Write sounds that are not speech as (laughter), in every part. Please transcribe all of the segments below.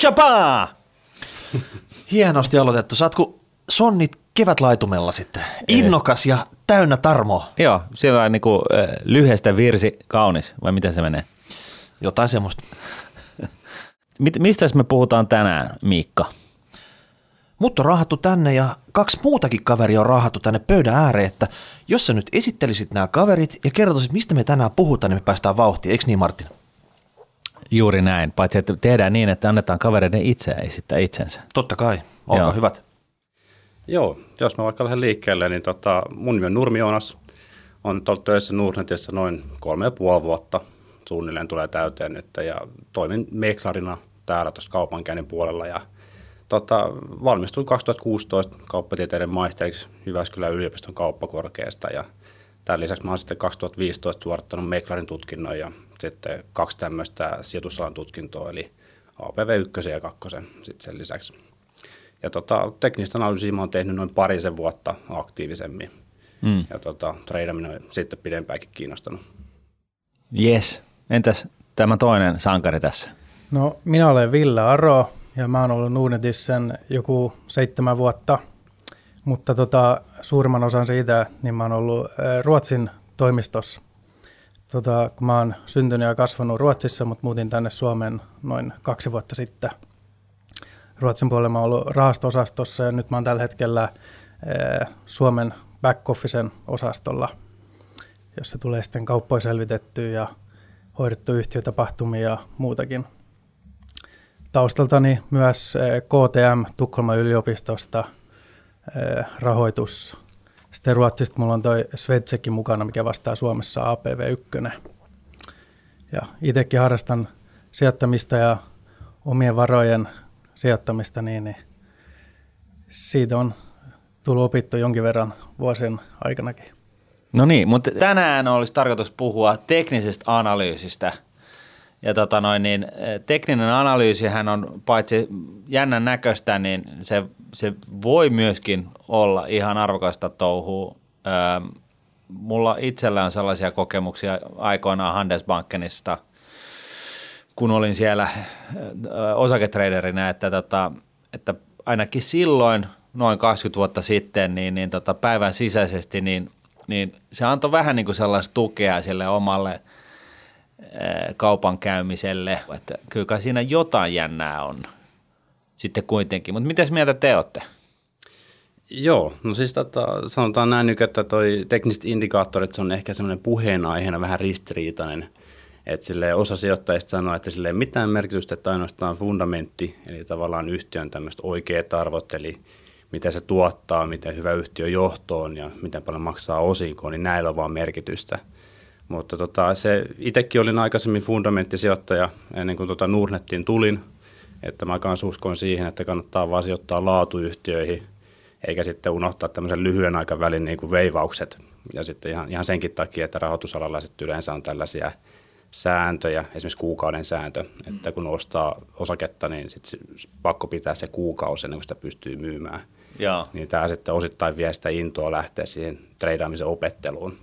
Chapa! Hienosti aloitettu. Saatko sonnit kevätlaitumella sitten? Innokas ja täynnä tarmoa. Joo, siellä on niin kuin, lyhyestä virsi kaunis, vai miten se menee? Jotain semmoista. Mistä me puhutaan tänään, Miikka? Mut on raahattu tänne ja kaksi muutakin kaveria on raahattu tänne pöydän ääreen, että jos sä nyt esittelisit nämä kaverit ja kertoisit, mistä me tänään puhutaan, niin me päästään vauhtiin. Eikö niin, Martin? Juuri näin, paitsi että tehdään niin, että annetaan kavereiden itse esittää itsensä. Totta kai, olkaa Joo. hyvät. Joo, jos mä vaikka lähden liikkeelle, niin tota, mun nimi on Nurmi Joonas. On ollut töissä Nordnetissä noin kolme ja puoli vuotta. Suunnilleen tulee täyteen nyt ja toimin meklarina täällä tuossa kaupankäynnin puolella ja tota, valmistuin 2016 kauppatieteiden maisteriksi Jyväskylän yliopiston kauppakorkeasta ja tämän lisäksi mä oon sitten 2015 suorittanut meklarin tutkinnon ja sitten kaksi tämmöistä sijoitusalan tutkintoa eli APV 1 ja 2 sitten sen lisäksi. Ja tota, teknistä analyysiä mä oon tehnyt noin parisen vuotta aktiivisemmin. Mm. Ja tota, treidaminen on sitten pidempäänkin kiinnostanut. Yes. Entäs tämä toinen sankari tässä? No, minä olen Ville Aro ja mä oon ollut Nuudnetissä sen joku seitsemän vuotta, mutta tota, suurimman osan siitä niin mä oon ollut ää, Ruotsin toimistossa. Tota, kun mä oon syntynyt ja kasvanut Ruotsissa, mutta muutin tänne Suomeen noin kaksi vuotta sitten. Ruotsin puolella mä oon ollut rahasto-osastossa ja nyt mä oon tällä hetkellä ää, Suomen back-officen osastolla, jossa tulee sitten kauppoja selvitettyä ja hoidettu yhtiötapahtumia ja muutakin. Taustaltani myös eh, KTM Tukholman yliopistosta eh, rahoitus. Sitten Ruotsista mulla on toi Svetsekin mukana, mikä vastaa Suomessa APV1. Ja itsekin harrastan sijoittamista ja omien varojen sijoittamista, niin, niin siitä on tullut opittu jonkin verran vuosien aikanakin. No niin, mutta tänään olisi tarkoitus puhua teknisestä analyysistä. Ja tota noin, niin, eh, tekninen analyysihän on paitsi jännän näköistä, niin se, se voi myöskin olla ihan arvokasta touhua. Ähm, mulla itsellä on sellaisia kokemuksia aikoinaan Handelsbankenista, kun olin siellä ö, osaketraderinä, että, tota, että ainakin silloin, noin 20 vuotta sitten, niin, niin tota päivän sisäisesti, niin, niin se antoi vähän niin kuin sellaista tukea sille omalle kaupan käymiselle, että kyllä kai siinä jotain jännää on sitten kuitenkin. Mutta miten mieltä te olette? Joo, no siis tota, sanotaan näin nyt, että toi tekniset indikaattorit se on ehkä semmoinen puheenaiheena vähän ristiriitainen. Että sille osa sijoittajista sanoo, että sille ei mitään merkitystä, että ainoastaan fundamentti, eli tavallaan yhtiön tämmöiset oikeat arvot, eli mitä se tuottaa, miten hyvä yhtiö johtoon ja miten paljon maksaa osinkoon, niin näillä on vaan merkitystä. Mutta tota, se, itsekin olin aikaisemmin fundamenttisijoittaja ennen kuin tota Nordnettiin tulin, että mä kanssa uskon siihen, että kannattaa vaan sijoittaa laatuyhtiöihin, eikä sitten unohtaa tämmöisen lyhyen aikavälin niin kuin veivaukset. Ja sitten ihan, ihan senkin takia, että rahoitusalalla sitten yleensä on tällaisia sääntöjä, esimerkiksi kuukauden sääntö, että kun ostaa osaketta, niin sitten pakko pitää se kuukausi ennen kuin sitä pystyy myymään. Joo. Niin tämä sitten osittain vie sitä intoa lähteä siihen treidaamisen opetteluun.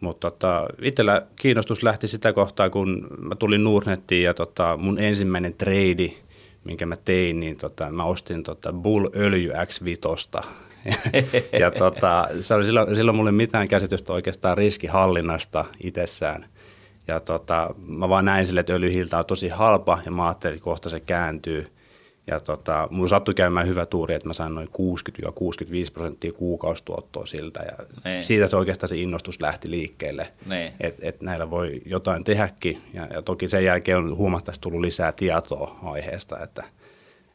Mutta tota, itsellä kiinnostus lähti sitä kohtaa, kun mä tulin Nordnettiin ja tota, mun ensimmäinen trade, minkä mä tein, niin tota, mä ostin tota Bull Öljy X5. ja tota, se oli silloin, silloin mulle mitään käsitystä oikeastaan riskihallinnasta itsessään. Ja tota, mä vaan näin sille, että öljyhilta on tosi halpa ja mä ajattelin, että kohta se kääntyy. Ja tota, mulla sattui käymään hyvä tuuri, että mä sain noin 60-65 prosenttia kuukaustuottoa siltä. Ja Niin. siitä se oikeastaan se innostus lähti liikkeelle, Niin. että et näillä voi jotain tehdäkin. Ja, ja toki sen jälkeen on huomattavasti tullut lisää tietoa aiheesta että,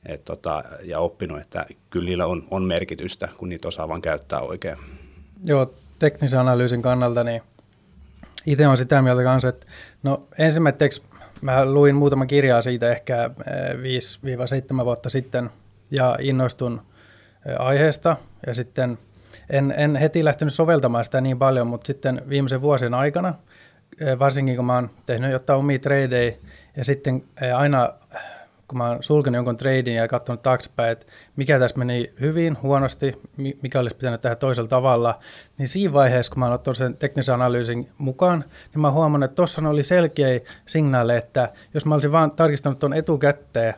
et tota, ja oppinut, että kyllä niillä on, on merkitystä, kun niitä osaa vaan käyttää oikein. Joo, teknisen analyysin kannalta, niin itse olen sitä mieltä kanssa, että no ensimmäiseksi mä luin muutama kirjaa siitä ehkä eh, 5-7 vuotta sitten ja innostun eh, aiheesta. Ja sitten en, en heti lähtenyt soveltamaan sitä niin paljon, mutta sitten viimeisen vuosien aikana, eh, varsinkin kun mä oon tehnyt jotain omia tradeja ja sitten eh, aina kun mä oon sulkenut jonkun tradin ja katsonut taaksepäin, että mikä tässä meni hyvin, huonosti, mi- mikä olisi pitänyt tehdä toisella tavalla, niin siinä vaiheessa, kun mä oon ottanut sen teknisen analyysin mukaan, niin mä huomannut, että tuossa oli selkeä signaali, että jos mä olisin vaan tarkistanut tuon etukäteen,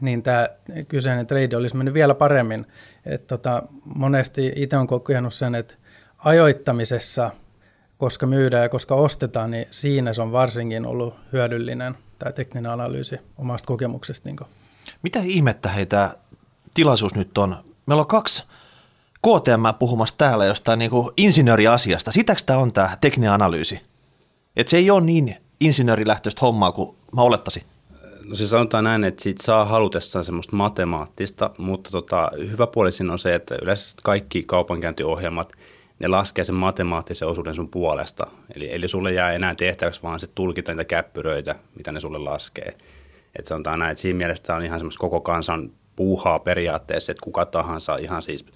niin tämä kyseinen trade olisi mennyt vielä paremmin. Et tota, monesti itse olen kokenut sen, että ajoittamisessa, koska myydään ja koska ostetaan, niin siinä se on varsinkin ollut hyödyllinen tämä tekninen analyysi omasta kokemuksesta. Niin Mitä ihmettä heitä tilaisuus nyt on? Meillä on kaksi KTM puhumassa täällä jostain niin kuin insinööriasiasta. Sitäkö tämä on tämä tekninen analyysi? Että se ei ole niin insinöörilähtöistä hommaa kuin mä olettaisin. No se sanotaan näin, että siitä saa halutessaan semmoista matemaattista, mutta tota, hyvä puoli siinä on se, että yleensä kaikki kaupankäyntiohjelmat, ne laskee sen matemaattisen osuuden sun puolesta. Eli, eli sulle jää enää tehtäväksi vaan se tulkita niitä käppyröitä, mitä ne sulle laskee. Että sanotaan näin, että siinä mielessä on ihan semmoista koko kansan puuhaa periaatteessa, että kuka tahansa ihan siis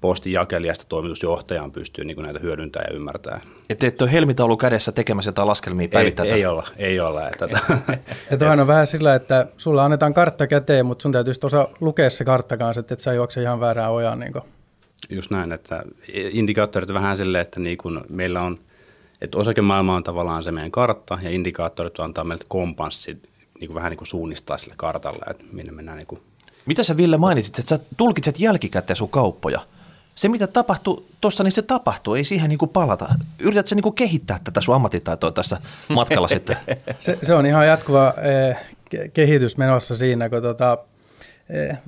postin jakelijasta toimitusjohtajaan pystyy niin näitä hyödyntää ja ymmärtää. Että et ole helmitaulu kädessä tekemässä jotain laskelmia päivittäin? Ei, ei olla, ei olla. Että, (laughs) että on vähän sillä, että sulla annetaan kartta käteen, mutta sun täytyy osaa lukea se kartta kanssa, että et sä juokse ihan väärään ojaan. Niin Just näin, että indikaattorit vähän silleen, että niin kun meillä on, että osakemaailma on tavallaan se meidän kartta ja indikaattorit antaa meiltä kompanssi niin kuin vähän niin kuin suunnistaa sille kartalle, että minne mennään niin kuin mitä sä Ville mainitsit, että sä tulkitset jälkikäteen sun kauppoja? se mitä tapahtuu tuossa, niin se tapahtuu, ei siihen niin kuin palata. Yritätkö niin kuin kehittää tätä sun ammattitaitoa tässä matkalla sitten? (laughs) Se, se on ihan jatkuva eh, kehitys menossa siinä, kun tota, eh,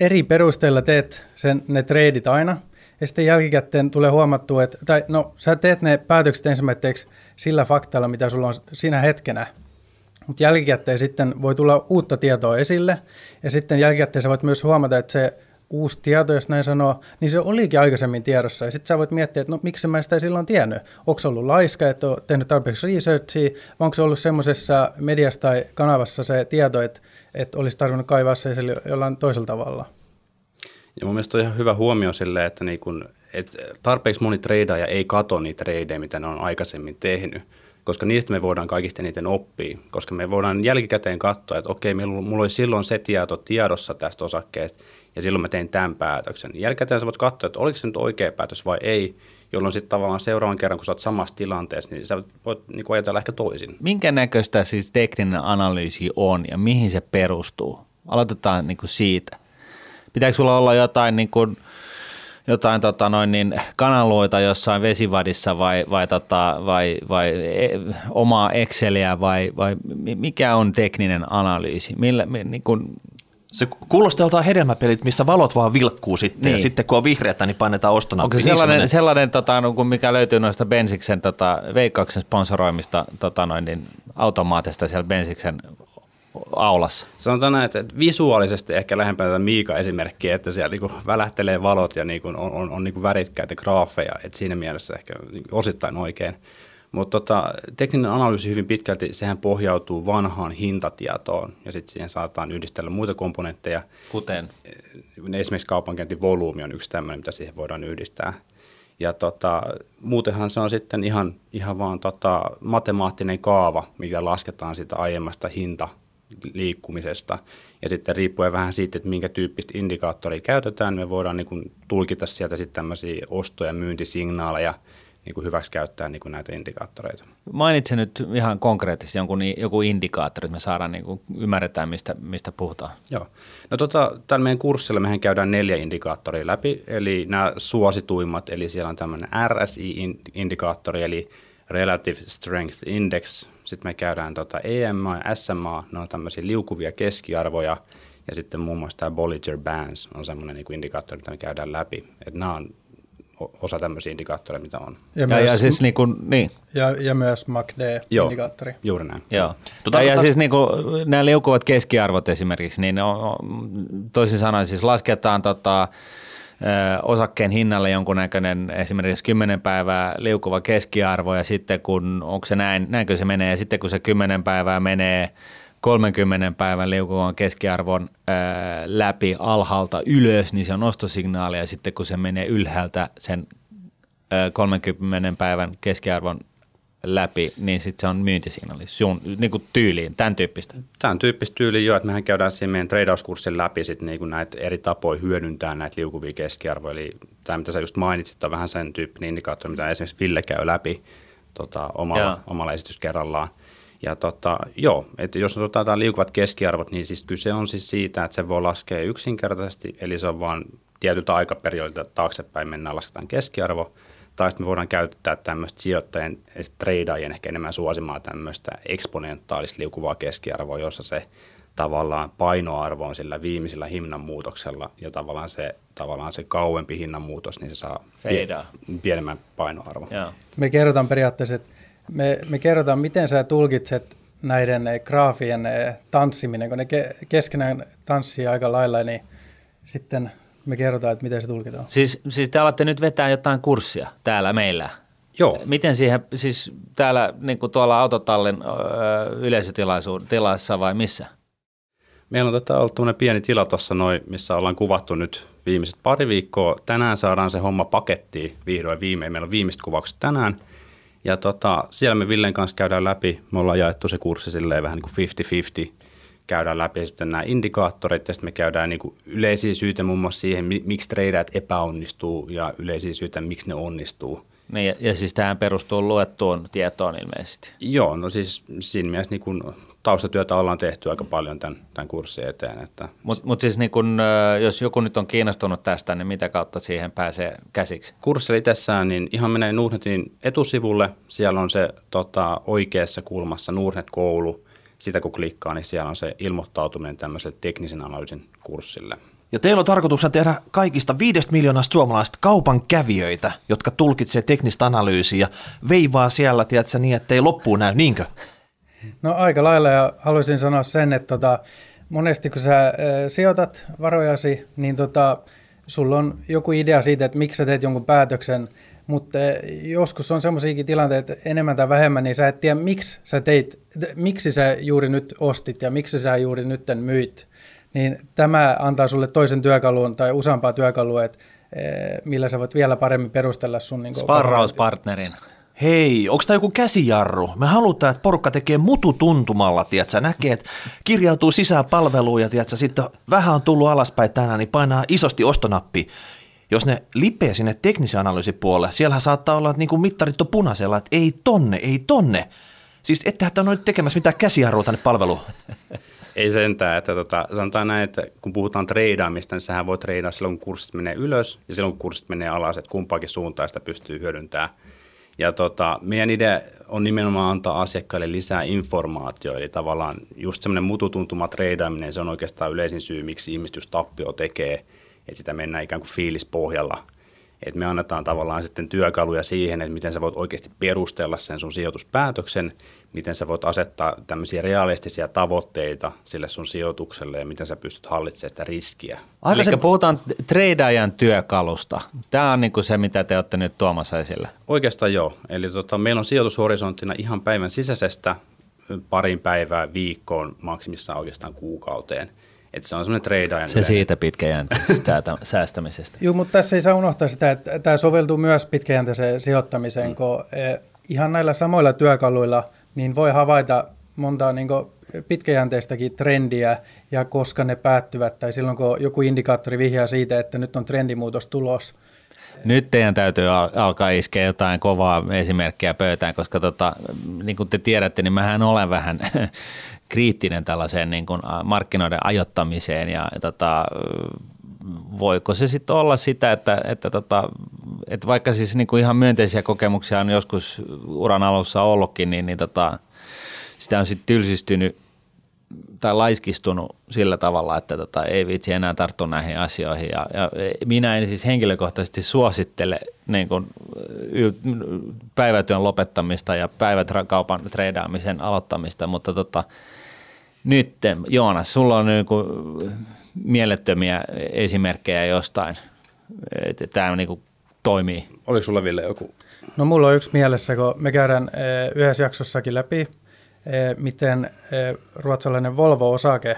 eri perusteilla teet sen, ne treidit aina, ja sitten jälkikäteen tulee huomattua, että tai no, sä teet ne päätökset ensimmäiseksi sillä faktalla, mitä sulla on siinä hetkenä, mutta jälkikäteen sitten voi tulla uutta tietoa esille, ja sitten jälkikäteen sä voit myös huomata, että se uusi tieto, jos näin sanoo, niin se olikin aikaisemmin tiedossa. Ja sitten sä voit miettiä, että no miksi mä sitä silloin tiennyt. Onko ollut laiska, että on tehnyt tarpeeksi researchia, vai onko se ollut semmoisessa mediassa tai kanavassa se tieto, että, että olisi tarvinnut kaivaa se jollain toisella tavalla. Ja mun mielestä on ihan hyvä huomio sille, että, niin kun, että tarpeeksi moni treidaaja ei kato niitä treidejä, mitä ne on aikaisemmin tehnyt koska niistä me voidaan kaikista eniten oppia, koska me voidaan jälkikäteen katsoa, että okei, mulla oli silloin se tieto tiedossa tästä osakkeesta, ja silloin mä tein tämän päätöksen. Jälkikäteen sä voit katsoa, että oliko se nyt oikea päätös vai ei, jolloin sitten tavallaan seuraavan kerran, kun sä oot samassa tilanteessa, niin sä voit niin ajatella ehkä toisin. Minkä näköistä siis tekninen analyysi on ja mihin se perustuu? Aloitetaan niin kuin siitä. Pitääkö sulla olla jotain niin kuin – jotain tota noin, niin kanaloita jossain vesivadissa vai, vai, tota, vai, vai e, omaa Exceliä vai, vai mikä on tekninen analyysi? Millä, niin kun... Se kuulostaa joltain hedelmäpelit, missä valot vaan vilkkuu sitten niin. ja sitten kun on vihreätä, niin painetaan ostona. Onko se sellainen, sellainen tota, no, mikä löytyy noista Bensiksen tota, veikkauksen sponsoroimista tota, noin, niin, automaatista siellä Bensiksen aulassa? Sanotaan näin, että visuaalisesti ehkä lähempänä tätä Miika-esimerkkiä, että siellä niin välähtelee valot ja niin kuin on, on, on niin värikkäitä graafeja, että siinä mielessä ehkä niin osittain oikein. Mutta tota, tekninen analyysi hyvin pitkälti, sehän pohjautuu vanhaan hintatietoon ja sitten siihen saataan yhdistellä muita komponentteja. Kuten? Esimerkiksi kaupankäyntivolyymi on yksi tämmöinen, mitä siihen voidaan yhdistää. Ja tota, muutenhan se on sitten ihan, ihan vaan tota, matemaattinen kaava, mikä lasketaan sitä aiemmasta hinta liikkumisesta. Ja sitten riippuen vähän siitä, että minkä tyyppistä indikaattoria käytetään, me voidaan niin kuin tulkita sieltä sitten tämmöisiä osto- ja myyntisignaaleja niin kuin hyväksi käyttää niin kuin näitä indikaattoreita. Mainitse nyt ihan konkreettisesti jonkun, joku indikaattori, että me saadaan niin kuin ymmärretään, mistä, mistä puhutaan. Joo. No tota, tällä meidän kurssilla mehän käydään neljä indikaattoria läpi, eli nämä suosituimmat, eli siellä on tämmöinen RSI-indikaattori, eli Relative Strength Index, sitten me käydään tota EMA ja SMA, ne on tämmöisiä liukuvia keskiarvoja, ja sitten muun muassa tämä Bollinger Bands on semmoinen niin indikaattori, mitä me käydään läpi. Että nämä on osa tämmöisiä indikaattoreita, mitä on. Ja, ja, myös, ja, siis niin kuin, niin. Ja, ja myös MACD-indikaattori. Joo, juuri näin. Joo. Tota, ja, ja siis niin kuin, nämä liukuvat keskiarvot esimerkiksi, niin on, toisin sanoen siis lasketaan tota, osakkeen hinnalle jonkunnäköinen esimerkiksi 10 päivää liukuva keskiarvo ja sitten kun, onko se näin, näinkö se menee ja sitten kun se 10 päivää menee 30 päivän liukuvan keskiarvon ää, läpi alhaalta ylös, niin se on ostosignaali ja sitten kun se menee ylhäältä sen ää, 30 päivän keskiarvon läpi, niin sitten se on myyntisignaali sun niin kuin tyyliin, tämän tyyppistä. Tämän tyyppistä tyyliin jo, että mehän käydään siinä meidän treidauskurssin läpi sit niin kuin näitä eri tapoja hyödyntää näitä liukuvia keskiarvoja. Eli tämä, mitä sä just mainitsit, on vähän sen tyyppinen indikaattori, mitä esimerkiksi Ville käy läpi tota, omalla, omalla esityskerrallaan. Ja tota, joo, että jos otetaan liukuvat keskiarvot, niin siis kyse on siis siitä, että se voi laskea yksinkertaisesti, eli se on vain tietyltä aikaperiodilta taaksepäin mennään, lasketaan keskiarvo, tai sitten me voidaan käyttää tämmöistä sijoittajien, tradeajien ehkä enemmän suosimaa tämmöistä eksponentaalista liukuvaa keskiarvoa, jossa se tavallaan painoarvo on sillä viimeisellä hinnan muutoksella ja tavallaan se, tavallaan se kauempi hinnan muutos, niin se saa Feidaa. pienemmän painoarvon. Joo. Me kerrotaan periaatteessa, että me, me kerrotaan, miten sä tulkitset näiden graafien eh, tanssiminen, kun ne ke, keskenään tanssii aika lailla, niin sitten me kerrotaan, että miten se tulkitaan. Siis, siis te alatte nyt vetää jotain kurssia täällä meillä. Joo. Miten siihen, siis täällä niin kuin tuolla autotallin yleisötilassa vai missä? Meillä on tätä ollut tämmöinen pieni tila tuossa noin, missä ollaan kuvattu nyt viimeiset pari viikkoa. Tänään saadaan se homma pakettiin vihdoin viimein. Meillä on viimeiset kuvaukset tänään. Ja tota, siellä me Villen kanssa käydään läpi. Me ollaan jaettu se kurssi silleen vähän niin kuin 50-50. Käydään läpi sitten nämä indikaattorit ja sitten me käydään niin kuin yleisiä syitä muun muassa siihen, miksi treidät epäonnistuu ja yleisiä syitä, miksi ne onnistuu. Niin, ja, ja siis tähän perustuu luettuun tietoon ilmeisesti. Joo, no siis siinä mielessä niin kun taustatyötä ollaan tehty aika paljon tämän, tämän kurssin eteen. Että Mutta mut siis niin kun, jos joku nyt on kiinnostunut tästä, niin mitä kautta siihen pääsee käsiksi? Kurssi itsessään, niin ihan menee Nordnetin etusivulle. Siellä on se tota, oikeassa kulmassa Nordnet-koulu. Sitä kun klikkaa, niin siellä on se ilmoittautuminen tämmöiselle teknisen analyysin kurssille. Ja teillä on tarkoituksena tehdä kaikista viidestä miljoonasta suomalaista kaupan kävijöitä, jotka tulkitsee teknistä analyysiä ja veivaa siellä, tiedätkö, niin, ettei loppuun näy, niinkö? No aika lailla ja haluaisin sanoa sen, että tota, monesti kun sä äh, sijoitat varojasi, niin tota, sulla on joku idea siitä, että miksi sä teet jonkun päätöksen, mutta joskus on semmoisiakin tilanteita, että enemmän tai vähemmän, niin sä et tiedä, miksi sä teit, miksi sä juuri nyt ostit ja miksi sä juuri nyt myit. Niin tämä antaa sulle toisen työkalun tai useampaa työkalua, että millä sä voit vielä paremmin perustella sun... Niin Sparrauspartnerin. Hei, onko tämä joku käsijarru? Me halutaan, että porukka tekee mutu tuntumalla, tiedätkö? Näkee, että kirjautuu sisään palveluun ja tiedätkö, sitten vähän on tullut alaspäin tänään, niin painaa isosti ostonappi. Jos ne lipee sinne teknisen analyysin puolelle, siellä saattaa olla, että niin kuin mittarit on punaisella, että ei tonne, ei tonne. Siis ettehän tämä ole tekemässä mitään käsijarrua tänne palveluun. Ei sentään, että tota, sanotaan näin, että kun puhutaan treidaamista, niin sehän voi treidaa silloin, kun kurssit menee ylös ja silloin, kun kurssit menee alas, että kumpaakin suuntaan sitä pystyy hyödyntämään. Ja tota, meidän idea on nimenomaan antaa asiakkaille lisää informaatiota, eli tavallaan just semmoinen mututuntuma treidaaminen, se on oikeastaan yleisin syy, miksi ihmiset just tappio tekee, että sitä mennään ikään kuin fiilispohjalla. Että me annetaan tavallaan sitten työkaluja siihen, että miten sä voit oikeasti perustella sen sun sijoituspäätöksen, miten sä voit asettaa tämmöisiä realistisia tavoitteita sille sun sijoitukselle ja miten sä pystyt hallitsemaan sitä riskiä. Eli se... puhutaan treidaajan työkalusta. Tämä on niin kuin se, mitä te olette nyt tuomassa esille. Oikeastaan joo. Eli tota, meillä on sijoitushorisonttina ihan päivän sisäisestä parin päivää viikkoon, maksimissaan oikeastaan kuukauteen. Että se on semmoinen treidaajan. Se siitä pitkäjänteisestä (laughs) säästämisestä. Joo, mutta tässä ei saa unohtaa sitä, että tämä soveltuu myös pitkäjänteiseen sijoittamiseen, mm. kun eh, ihan näillä samoilla työkaluilla – niin voi havaita monta niin pitkäjänteistäkin trendiä ja koska ne päättyvät tai silloin kun joku indikaattori vihjaa siitä, että nyt on trendimuutos tulos. Nyt teidän täytyy alkaa iskeä jotain kovaa esimerkkiä pöytään, koska tota, niin kuin te tiedätte, niin mähän olen vähän (laughs) kriittinen tällaiseen niin kuin markkinoiden ajottamiseen ja tota, voiko se sitten olla sitä, että, että, tota, että vaikka siis niin kuin ihan myönteisiä kokemuksia on joskus uran alussa ollutkin, niin, niin tota, sitä on sitten tylsistynyt tai laiskistunut sillä tavalla, että tota, ei vitsi enää tarttu näihin asioihin. Ja, ja minä en siis henkilökohtaisesti suosittele niin kuin, päivätyön lopettamista ja päiväkaupan treidaamisen aloittamista, mutta tota, nyt Joonas, sulla on niin kuin, mielettömiä esimerkkejä jostain, että tämä niin kuin toimii. Oliko sulla Ville joku? No mulla on yksi mielessä, kun me käydään eh, yhdessä jaksossakin läpi, eh, miten eh, ruotsalainen Volvo-osake,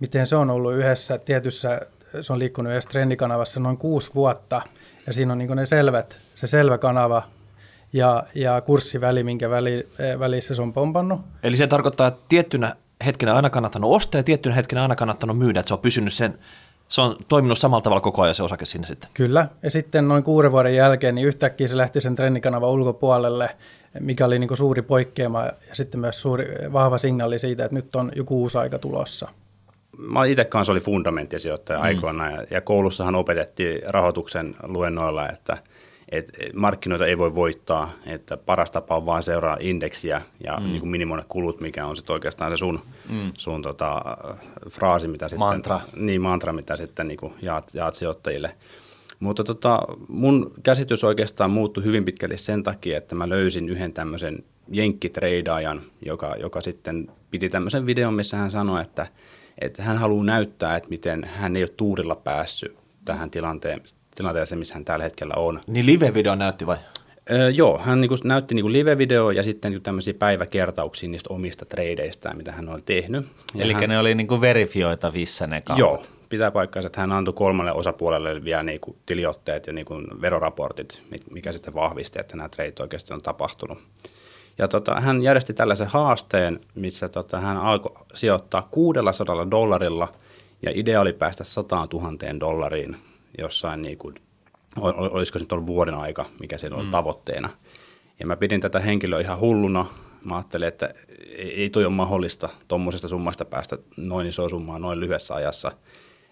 miten se on ollut yhdessä tietyssä, se on liikkunut yhdessä trendikanavassa noin kuusi vuotta, ja siinä on niin ne selvät, se selvä kanava ja, ja kurssiväli, minkä väli, välissä se on pompannut. Eli se tarkoittaa, että tiettynä hetkenä aina kannattanut ostaa ja tiettynä hetkenä aina kannattanut myydä, että se on pysynyt sen, se on toiminut samalla tavalla koko ajan se osake sinne sitten. Kyllä, ja sitten noin kuuden vuoden jälkeen niin yhtäkkiä se lähti sen trendikanavan ulkopuolelle mikä oli niin kuin suuri poikkeama ja sitten myös suuri, vahva signaali siitä, että nyt on joku uusi aika tulossa. Mä itse kanssa oli fundamenttisijoittaja mm. aikoina ja, ja koulussahan opetettiin rahoituksen luennoilla, että – että markkinoita ei voi voittaa, että paras tapa on vain seuraa indeksiä ja mm. niin kuin minimoida kulut, mikä on sitten oikeastaan se sun, mm. sun tota, fraasi, mitä sitten, mantra. Niin, mantra, mitä sitten niin kuin jaat, jaat sijoittajille. Mutta tota, mun käsitys oikeastaan muuttui hyvin pitkälti sen takia, että mä löysin yhden tämmöisen jenkkitreidaajan, joka, joka sitten piti tämmöisen videon, missä hän sanoi, että, että hän haluaa näyttää, että miten hän ei ole tuurilla päässyt tähän tilanteen, tilanteeseen, missä hän tällä hetkellä on. Niin live-video näytti vai? Öö, joo, hän niinku näytti niinku live-video ja sitten niinku tämmöisiä päiväkertauksia niistä omista tradeista, mitä hän oli tehnyt. Eli hän, ne oli niinku verifioitavissa ne kaupat? Joo, pitää paikkaansa, että hän antoi kolmalle osapuolelle vielä niinku tiliotteet ja niinku veroraportit, mikä sitten vahvisti, että nämä trade oikeasti on tapahtunut. Ja tota, hän järjesti tällaisen haasteen, missä tota, hän alkoi sijoittaa 600 dollarilla ja idea oli päästä 100 000 dollariin jossain, niin kuin, olisiko se nyt ollut vuoden aika, mikä siinä oli mm. tavoitteena. Ja mä pidin tätä henkilöä ihan hulluna. Mä ajattelin, että ei toi ole mahdollista tuommoisesta summasta päästä noin iso summaa noin lyhyessä ajassa.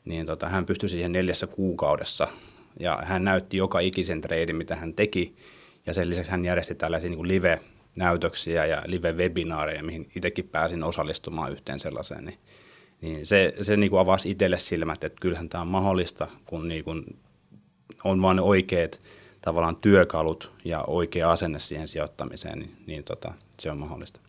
Niin tota, hän pystyi siihen neljässä kuukaudessa ja hän näytti joka ikisen treidin, mitä hän teki. Ja sen lisäksi hän järjesti tällaisia niin kuin live-näytöksiä ja live-webinaareja, mihin itsekin pääsin osallistumaan yhteen sellaiseen. Niin niin se, se niin kuin avasi itselle silmät, että kyllähän tämä on mahdollista, kun niin kuin on vain oikeat tavallaan työkalut ja oikea asenne siihen sijoittamiseen, niin, niin tota, se on mahdollista.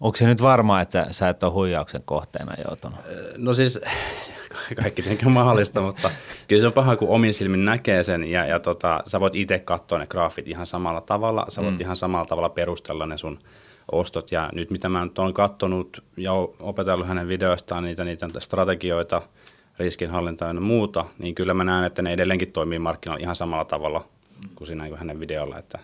Onko se nyt varmaa, että sä et ole huijauksen kohteena joutunut? No siis (laughs) kaikki tietenkin on mahdollista, mutta kyllä se on paha, kun omin silmin näkee sen ja, ja tota, sä voit itse katsoa ne graafit ihan samalla tavalla, sä voit mm. ihan samalla tavalla perustella ne sun ostot. Ja nyt mitä mä nyt olen katsonut ja opetellut hänen videoistaan niitä, niitä strategioita, riskinhallintaa ja muuta, niin kyllä mä näen, että ne edelleenkin toimii markkinoilla ihan samalla tavalla kuin siinä kuin hänen videolla, että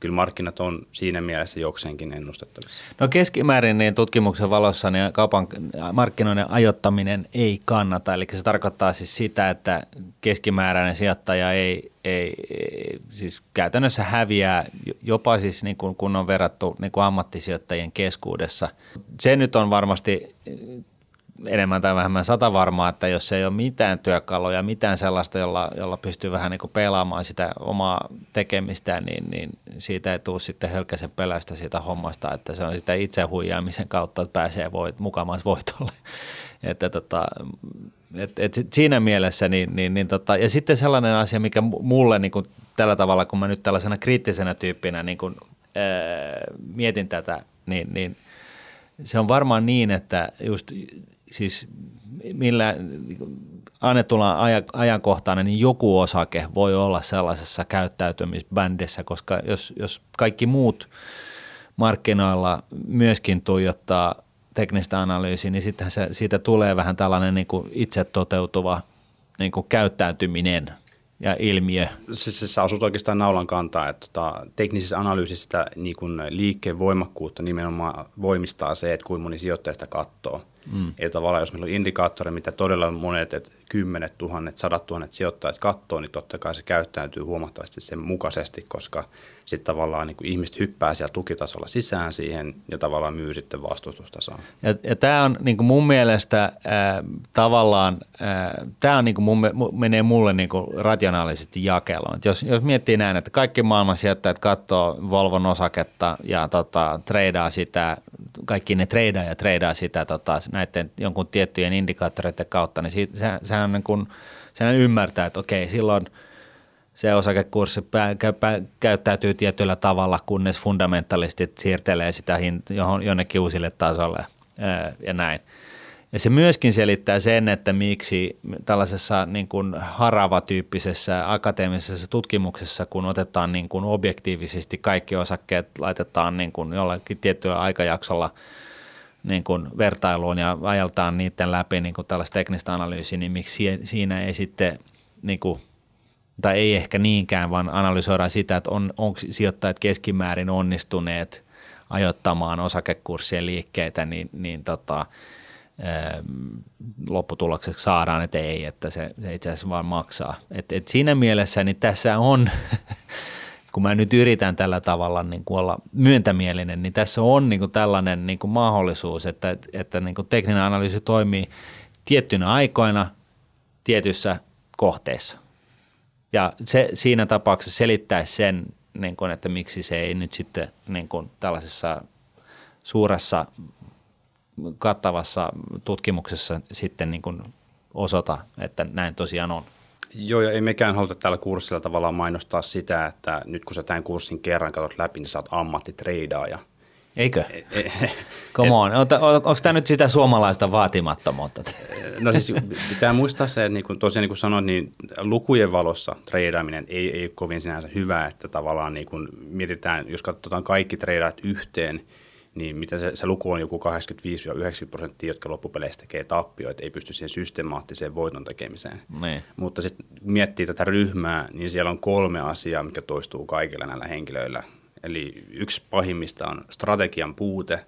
kyllä markkinat on siinä mielessä jokseenkin ennustettavissa. No keskimäärin niin tutkimuksen valossa niin kaupan markkinoiden ajottaminen ei kannata, eli se tarkoittaa siis sitä, että keskimääräinen sijoittaja ei, ei, ei siis käytännössä häviää jopa siis niin kuin, kun on verrattu niin kuin ammattisijoittajien keskuudessa. Se nyt on varmasti enemmän tai vähemmän sata varmaa, että jos ei ole mitään työkaluja, mitään sellaista, jolla, jolla pystyy vähän niin pelaamaan sitä omaa tekemistä, niin, niin siitä ei tule sitten hölkäisen pelästä siitä hommasta, että se on sitä itse huijaamisen kautta, että pääsee voit, mukamas voitolle. (laughs) että tota, et, et siinä mielessä, niin, niin, niin tota, ja sitten sellainen asia, mikä mulle niin kuin tällä tavalla, kun mä nyt tällaisena kriittisenä tyyppinä niin kuin, ää, mietin tätä, niin, niin se on varmaan niin, että just siis millä annettuna ajankohtana, niin joku osake voi olla sellaisessa käyttäytymisbändissä, koska jos, jos kaikki muut markkinoilla myöskin tuijottaa teknistä analyysiä, niin sittenhän se, siitä tulee vähän tällainen niin kuin itse toteutuva niin kuin käyttäytyminen – ja ilmiö. Siis, siis sä asut oikeastaan naulan kantaa, että tota, teknisessä analyysistä niin kun liikkeen voimakkuutta nimenomaan voimistaa se, että kuinka moni sijoittajista katsoo. Mm. Eli tavallaan jos meillä on indikaattori, mitä todella monet, että kymmenet tuhannet, sadat tuhannet sijoittajat katsoo, niin totta kai se käyttäytyy huomattavasti sen mukaisesti, koska sitten tavallaan niin kuin ihmiset hyppää siellä tukitasolla sisään siihen ja tavallaan myy sitten vastustustasoon. Ja, ja tämä on niin kuin mun mielestä äh, tavallaan, äh, tämä on niin kuin mun, menee mulle niin kuin rationaalisesti jakeloon. Jos, jos miettii näin, että kaikki maailman sijoittajat katsoo Volvon osaketta ja tota, treidaa sitä, kaikki ne treidaa ja treidaa sitä tota, näiden jonkun tiettyjen indikaattoreiden kautta, niin siitä, se, sehän, niin kuin, sehän ymmärtää, että okei, silloin se osakekurssi pää, pää, käyttäytyy tietyllä tavalla, kunnes fundamentalistit siirtelee sitä hint, johon, jonnekin uusille tasolle ää, ja näin. Ja se myöskin selittää sen, että miksi tällaisessa niin kuin harava-tyyppisessä akateemisessa tutkimuksessa, kun otetaan niin kuin objektiivisesti kaikki osakkeet, laitetaan niin kuin jollakin tietyllä aikajaksolla – niin kuin vertailuun ja ajaltaan niiden läpi niin kuin tällaista teknistä analyysiä, niin miksi siinä ei sitten, niin kuin, tai ei ehkä niinkään, vaan analysoidaan sitä, että on, onko sijoittajat keskimäärin onnistuneet ajoittamaan osakekurssien liikkeitä, niin, niin tota, lopputulokseksi saadaan, että ei, että se, se itse asiassa vaan maksaa. Et, et siinä mielessä niin tässä on (laughs) kun mä nyt yritän tällä tavalla niin kuin olla myöntämielinen, niin tässä on niin kuin tällainen niin kuin mahdollisuus, että, että niin kuin tekninen analyysi toimii tiettynä aikoina tietyissä kohteissa. Ja se siinä tapauksessa selittäisi sen, niin kuin, että miksi se ei nyt sitten niin kuin tällaisessa suuressa kattavassa tutkimuksessa sitten niin kuin osoita, että näin tosiaan on. Joo, ja ei mekään haluta tällä kurssilla tavallaan mainostaa sitä, että nyt kun sä tämän kurssin kerran katsot läpi, niin sä oot ammattitreidaaja. Eikö? Come on. Onko tämä nyt sitä suomalaista vaatimattomuutta? No siis pitää muistaa se, että niin kuin, tosiaan niin kuin sanoin, niin lukujen valossa treidaaminen ei, ei ole kovin sinänsä hyvä, että tavallaan niin kuin mietitään, jos katsotaan kaikki treidaat yhteen, niin mitä se, se luku on joku 85-90 prosenttia, jotka loppupeleissä tekee tappioita, ei pysty siihen systemaattiseen voiton tekemiseen. Niin. Mutta sitten miettii tätä ryhmää, niin siellä on kolme asiaa, mikä toistuu kaikilla näillä henkilöillä. Eli yksi pahimmista on strategian puute,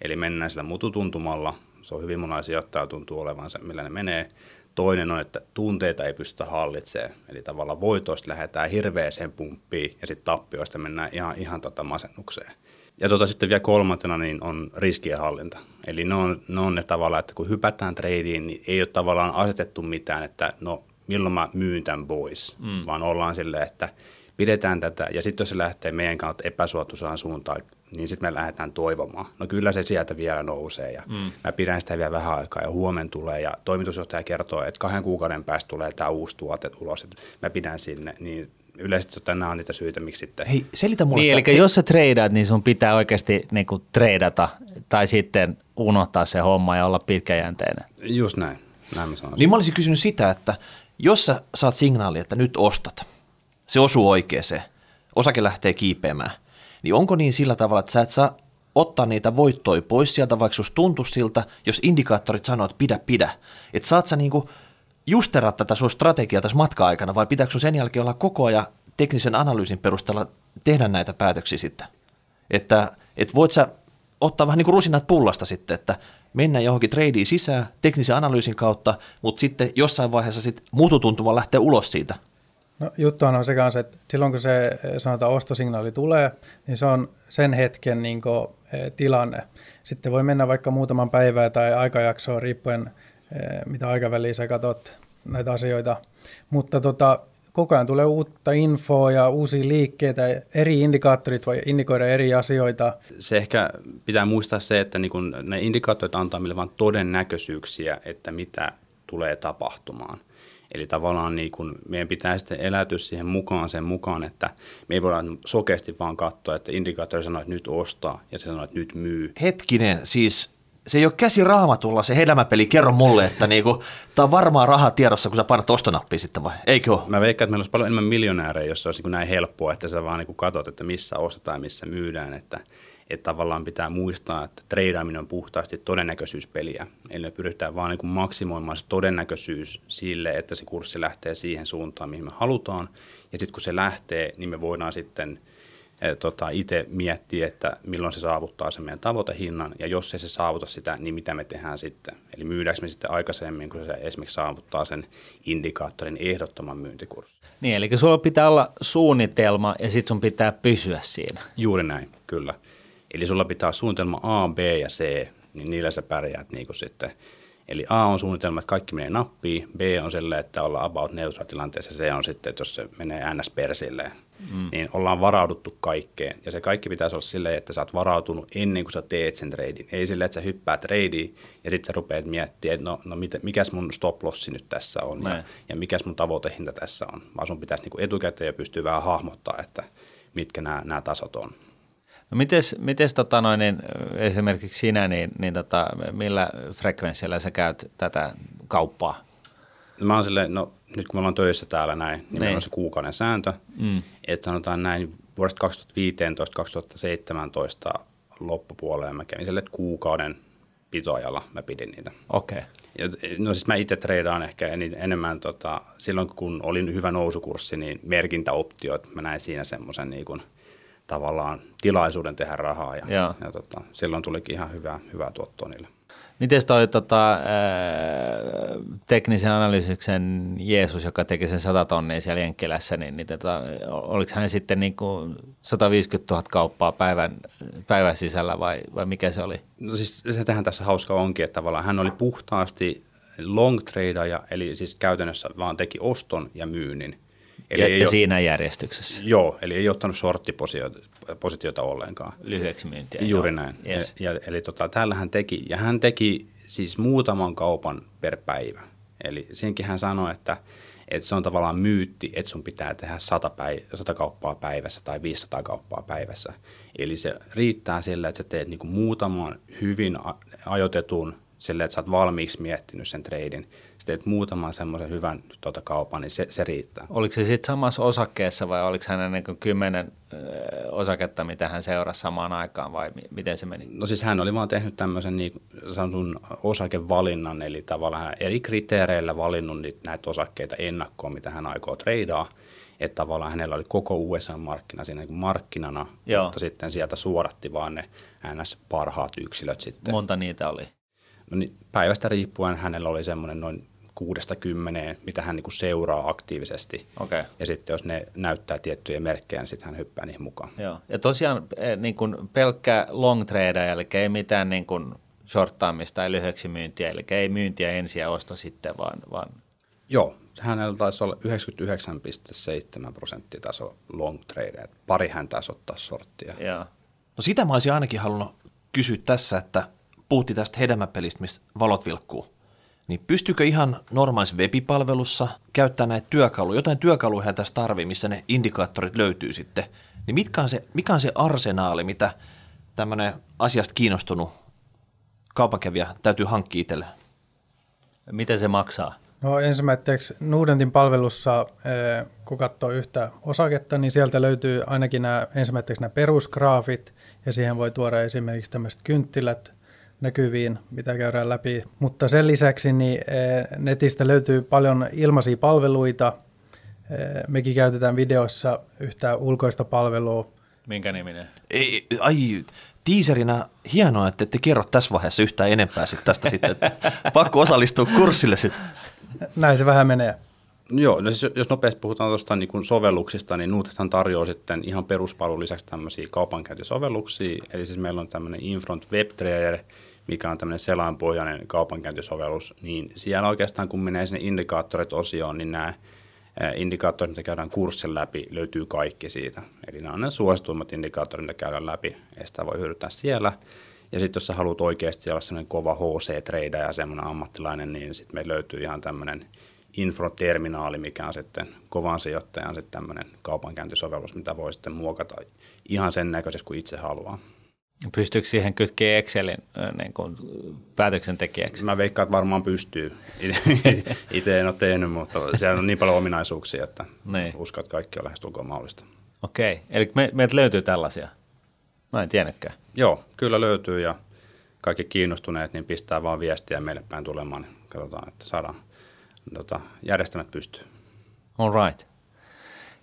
eli mennään sillä mututuntumalla. Se on hyvin monia sijoittajia tuntuu olevan se, millä ne menee. Toinen on, että tunteita ei pystytä hallitsemaan, eli tavallaan voitoista lähdetään hirveäseen pumppiin ja sitten tappioista mennään ihan, ihan tota masennukseen. Ja tota, sitten vielä kolmantena niin on riskienhallinta. Eli ne on, ne on ne tavallaan, että kun hypätään tradeen, niin ei ole tavallaan asetettu mitään, että no milloin mä myyn tämän pois, mm. vaan ollaan silleen, että pidetään tätä, ja sitten jos se lähtee meidän kautta epäsuotuisaan suuntaan, niin sitten me lähdetään toivomaan. No kyllä se sieltä vielä nousee, ja mm. mä pidän sitä vielä vähän aikaa, ja huomen tulee, ja toimitusjohtaja kertoo, että kahden kuukauden päästä tulee tämä uusi tuote ulos, että mä pidän sinne, niin yleisesti nämä on niitä syitä, miksi sitten... Hei, selitä mulle. Niin, eli jos sä treidaat, niin sun pitää oikeasti niin kuin treidata tai sitten unohtaa se homma ja olla pitkäjänteinen. Just näin, näin mä. Niin mä olisin kysynyt sitä, että jos sä saat signaali, että nyt ostat, se osuu oikeeseen, osake lähtee kiipeämään, niin onko niin sillä tavalla, että sä et saa ottaa niitä voittoja pois sieltä, vaikka susta tuntuu siltä, jos indikaattorit sanoo, että pidä, pidä. Että saat sä niinku justera tätä sun strategiaa tässä matka-aikana vai pitääkö sen jälkeen olla koko ajan teknisen analyysin perusteella tehdä näitä päätöksiä sitten? Että et voit sä ottaa vähän niin kuin rusinat pullasta sitten, että mennään johonkin tradeen sisään teknisen analyysin kautta, mutta sitten jossain vaiheessa sitten muututuntuma lähtee ulos siitä. No, juttuhan on se kanssa, että silloin kun se sanotaan ostosignaali tulee, niin se on sen hetken niin kuin, e, tilanne. Sitten voi mennä vaikka muutaman päivää tai aikajaksoa riippuen Eh, mitä aikaväliä sä katsot näitä asioita. Mutta tota, koko ajan tulee uutta infoa ja uusia liikkeitä, eri indikaattorit voi indikoida eri asioita. Se ehkä pitää muistaa se, että niin kun ne indikaattorit antaa meille vain todennäköisyyksiä, että mitä tulee tapahtumaan. Eli tavallaan niin kun meidän pitää sitten eläytyä siihen mukaan sen mukaan, että me ei voida sokeasti vaan katsoa, että indikaattori sanoo, että nyt ostaa ja se sanoo, että nyt myy. Hetkinen, siis se ei ole käsi raamatulla se hedelmäpeli, kerro mulle, että niinku, tämä on varmaan rahaa tiedossa, kun sä painat ostonappia sitten vai, eikö ole? Mä veikkaan, että meillä olisi paljon enemmän miljonäärejä, jos se olisi niin näin helppoa, että sä vaan niin katsot, että missä ostetaan ja missä myydään, että, että tavallaan pitää muistaa, että treidaaminen on puhtaasti todennäköisyyspeliä. Eli me pyritään vaan niin maksimoimaan se todennäköisyys sille, että se kurssi lähtee siihen suuntaan, mihin me halutaan. Ja sitten kun se lähtee, niin me voidaan sitten – tota, itse miettiä, että milloin se saavuttaa sen meidän tavoitehinnan, ja jos ei se saavuta sitä, niin mitä me tehdään sitten. Eli myydäänkö me sitten aikaisemmin, kun se esimerkiksi saavuttaa sen indikaattorin ehdottoman myyntikurssin. Niin, eli sulla pitää olla suunnitelma, ja sitten sun pitää pysyä siinä. Juuri näin, kyllä. Eli sulla pitää suunnitelma A, B ja C, niin niillä sä pärjäät niin kuin sitten – Eli A on suunnitelma, että kaikki menee nappiin, B on sellainen, että ollaan about neutral tilanteessa, C on sitten, että jos se menee ns. persilleen, mm. niin ollaan varauduttu kaikkeen. Ja se kaikki pitäisi olla silleen, että sä oot varautunut ennen kuin sä teet sen tradin. Ei silleen, että sä hyppäät tradiin ja sitten sä rupeat miettimään, että no, no mit, mikäs mun stop lossi nyt tässä on ja, ja mikäs mun tavoitehinta tässä on. Vaan sun pitäisi niinku etukäteen ja pystyä vähän hahmottaa, että mitkä nämä tasot on. No mites, mites tota noin, niin, esimerkiksi sinä, niin, niin tota, millä frekvenssillä sä käyt tätä kauppaa? Mä oon silleen, no nyt kun me ollaan töissä täällä näin, niin, niin. meillä on se kuukauden sääntö, mm. että sanotaan näin vuodesta 2015-2017 loppupuolella mä kävin sille kuukauden pitoajalla mä pidin niitä. Okei. Okay. No siis mä itse treidaan ehkä enemmän tota, silloin kun olin hyvä nousukurssi, niin merkintäoptiot, mä näin siinä semmoisen niin kuin – tavallaan tilaisuuden tehdä rahaa ja, ja. ja tota, silloin tulikin ihan hyvää, hyvää tuottoa niille. Miten toi tota, ää, teknisen analyysyksen Jeesus, joka teki sen 100 tonnia siellä Jenkkilässä, niin, niin tota, oliko hän sitten niin kuin 150 000 kauppaa päivän, päivän sisällä vai, vai mikä se oli? No siis se tähän tässä hauska onkin, että tavallaan hän oli puhtaasti long tradeaja, eli siis käytännössä vaan teki oston ja myynnin. Eli ja, ei ja ole, siinä järjestyksessä. Joo, eli ei ottanut shorttipositiota ollenkaan. Lyhyeksi myyntiä. Juuri joo. näin. Yes. Ja, ja, eli tota, täällä hän teki, ja hän teki siis muutaman kaupan per päivä. Eli siinkin hän sanoi, että, että se on tavallaan myytti, että sun pitää tehdä 100, päiv- 100 kauppaa päivässä tai 500 kauppaa päivässä. Eli se riittää sillä, että sä teet niinku muutaman hyvin ajoitetun, sillä että sä oot valmiiksi miettinyt sen treidin. Teet muutaman semmoisen hyvän tuota, kaupan, niin se, se riittää. Oliko se sitten samassa osakkeessa vai oliko hänen niin kuin kymmenen osaketta, mitä hän seurasi samaan aikaan vai mi- miten se meni? No siis hän oli vaan tehnyt tämmöisen niin sanotun osakevalinnan, eli tavallaan eri kriteereillä valinnut niitä, näitä osakkeita ennakkoon, mitä hän aikoo treidaa. Että tavallaan hänellä oli koko USA-markkina siinä niin markkinana, Joo. mutta sitten sieltä suoratti vaan ne NS parhaat yksilöt sitten. Monta niitä oli. No niin, päivästä riippuen hänellä oli semmoinen noin kuudesta kymmeneen, mitä hän niin kuin seuraa aktiivisesti. Okei. Ja sitten jos ne näyttää tiettyjä merkkejä, niin sitten hän hyppää niihin mukaan. Joo. Ja tosiaan eh, niin kuin pelkkä long trade, eli ei mitään niin kuin shorttaamista tai lyhyeksi myyntiä, eli ei myyntiä ensin ja osto sitten, vaan, vaan Joo, hänellä taisi olla 99,7 prosenttia taso long trade. Pari hän taisi ottaa sorttia. joo. No sitä mä olisin ainakin halunnut kysyä tässä, että puhutti tästä hedelmäpelistä, missä valot vilkkuu. Niin pystyykö ihan normaalissa webipalvelussa käyttämään näitä työkaluja, jotain työkaluja tässä tarvii, missä ne indikaattorit löytyy sitten. Niin mitkä on se, mikä on se arsenaali, mitä tämmöinen asiasta kiinnostunut kaupankävijä täytyy hankkia itselleen? Miten se maksaa? No ensimmäiseksi Nudentin palvelussa, eh, kun katsoo yhtä osaketta, niin sieltä löytyy ainakin nämä, ensimmäiseksi nämä perusgraafit, ja siihen voi tuoda esimerkiksi tämmöiset kynttilät näkyviin, mitä käydään läpi. Mutta sen lisäksi niin eh, netistä löytyy paljon ilmaisia palveluita. Eh, Mekin käytetään videossa yhtä ulkoista palvelua, Minkä niminen? Ei, ai, tiiserinä hienoa, että ette kerro tässä vaiheessa yhtään enempää sit tästä sitten. että (laughs) Pakko osallistua kurssille sitten. näin se vähän menee. Joo, no siis jos nopeasti puhutaan tuosta niin kuin sovelluksista, niin Nuuthan tarjoaa sitten ihan peruspalvelun lisäksi tämmöisiä kaupankäyntisovelluksia. Eli siis meillä on tämmöinen Infront Web Trader, mikä on tämmöinen selainpohjainen kaupankäyntisovellus. Niin siellä oikeastaan kun menee sinne indikaattorit-osioon, niin nämä indikaattorit, mitä käydään kurssin läpi, löytyy kaikki siitä. Eli nämä on ne suosituimmat indikaattorit, mitä käydään läpi, ja sitä voi hyödyntää siellä. Ja sitten jos sä haluat oikeasti olla semmoinen kova HC-trader ja semmoinen ammattilainen, niin sitten meillä löytyy ihan tämmöinen Infro-terminaali, mikä on sitten kovan sijoittajan sitten tämmöinen kaupankäyntisovellus, mitä voi sitten muokata ihan sen näköisesti kuin itse haluaa. Pystyykö siihen kytkemään Excelin niin kuin päätöksentekijäksi? Mä veikkaan, että varmaan pystyy. (laughs) Itse en ole tehnyt, mutta siellä on niin paljon ominaisuuksia, että Niin. uskon, että kaikki on lähestulkoon mahdollista. Okei, eli me, meiltä löytyy tällaisia. Mä en tiennytkään. Joo, kyllä löytyy ja kaikki kiinnostuneet, niin pistää vaan viestiä meille päin tulemaan. Niin katsotaan, että saadaan tota, järjestelmät pystyyn. All right.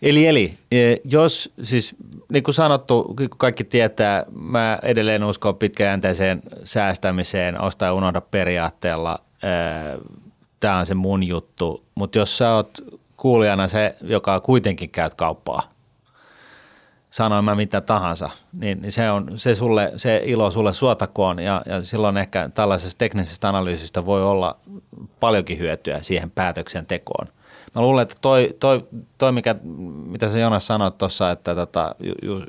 Eli, eli e, jos siis niin kuin sanottu, kaikki tietää, mä edelleen uskon pitkäjänteiseen säästämiseen, osta ja unohda periaatteella. Tämä on se mun juttu, mutta jos sä oot kuulijana se, joka kuitenkin käyt kauppaa, sanoin mä mitä tahansa, niin, niin se on se, sulle, se ilo sulle suotakoon ja, ja silloin ehkä tällaisesta teknisestä analyysistä voi olla paljonkin hyötyä siihen päätöksentekoon. Mä luulen, että toi, toi, toi mikä, mitä sä Jonas sanoit tuossa, että, tota,